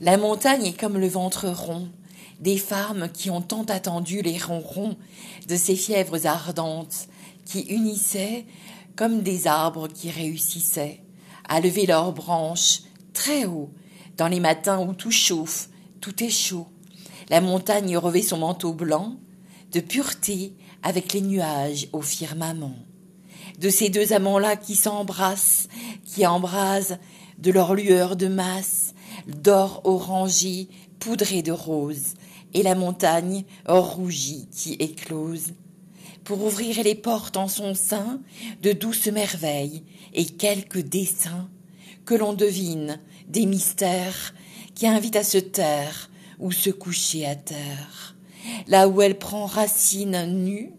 La montagne est comme le ventre rond des femmes qui ont tant attendu les ronrons de ces fièvres ardentes qui unissaient comme des arbres qui réussissaient à lever leurs branches très haut dans les matins où tout chauffe, tout est chaud. La montagne revêt son manteau blanc de pureté avec les nuages au firmament. De ces deux amants-là qui s'embrassent, qui embrasent de leur lueur de masse, d'or orangé, poudré de rose, et la montagne rougie qui éclose, pour ouvrir les portes en son sein de douces merveilles et quelques dessins que l'on devine des mystères qui invitent à se taire ou se coucher à terre. Là où elle prend racine nue,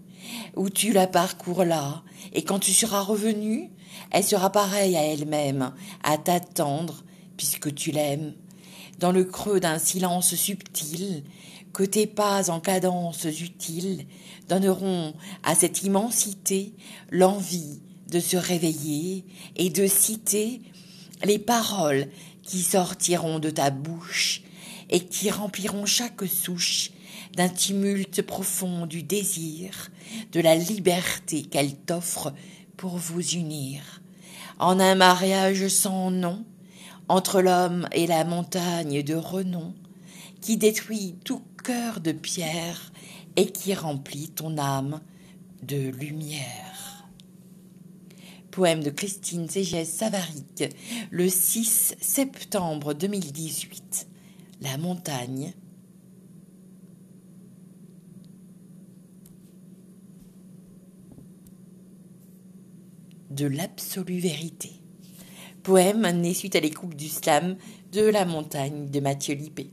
où tu la parcours là, et quand tu seras revenu, elle sera pareille à elle-même, à t'attendre, puisque tu l'aimes. Dans le creux d'un silence subtil, que tes pas en cadences utiles donneront à cette immensité l'envie de se réveiller et de citer les paroles qui sortiront de ta bouche et qui rempliront chaque souche d'un tumulte profond du désir, de la liberté qu'elle t'offre pour vous unir. En un mariage sans nom, entre l'homme et la montagne de renom, qui détruit tout cœur de pierre et qui remplit ton âme de lumière. Poème de Christine Ségès Savaric, le 6 septembre 2018. La montagne. De l'absolue vérité. Poème né suite à l'écoute du slam de la montagne de Mathieu Lippé.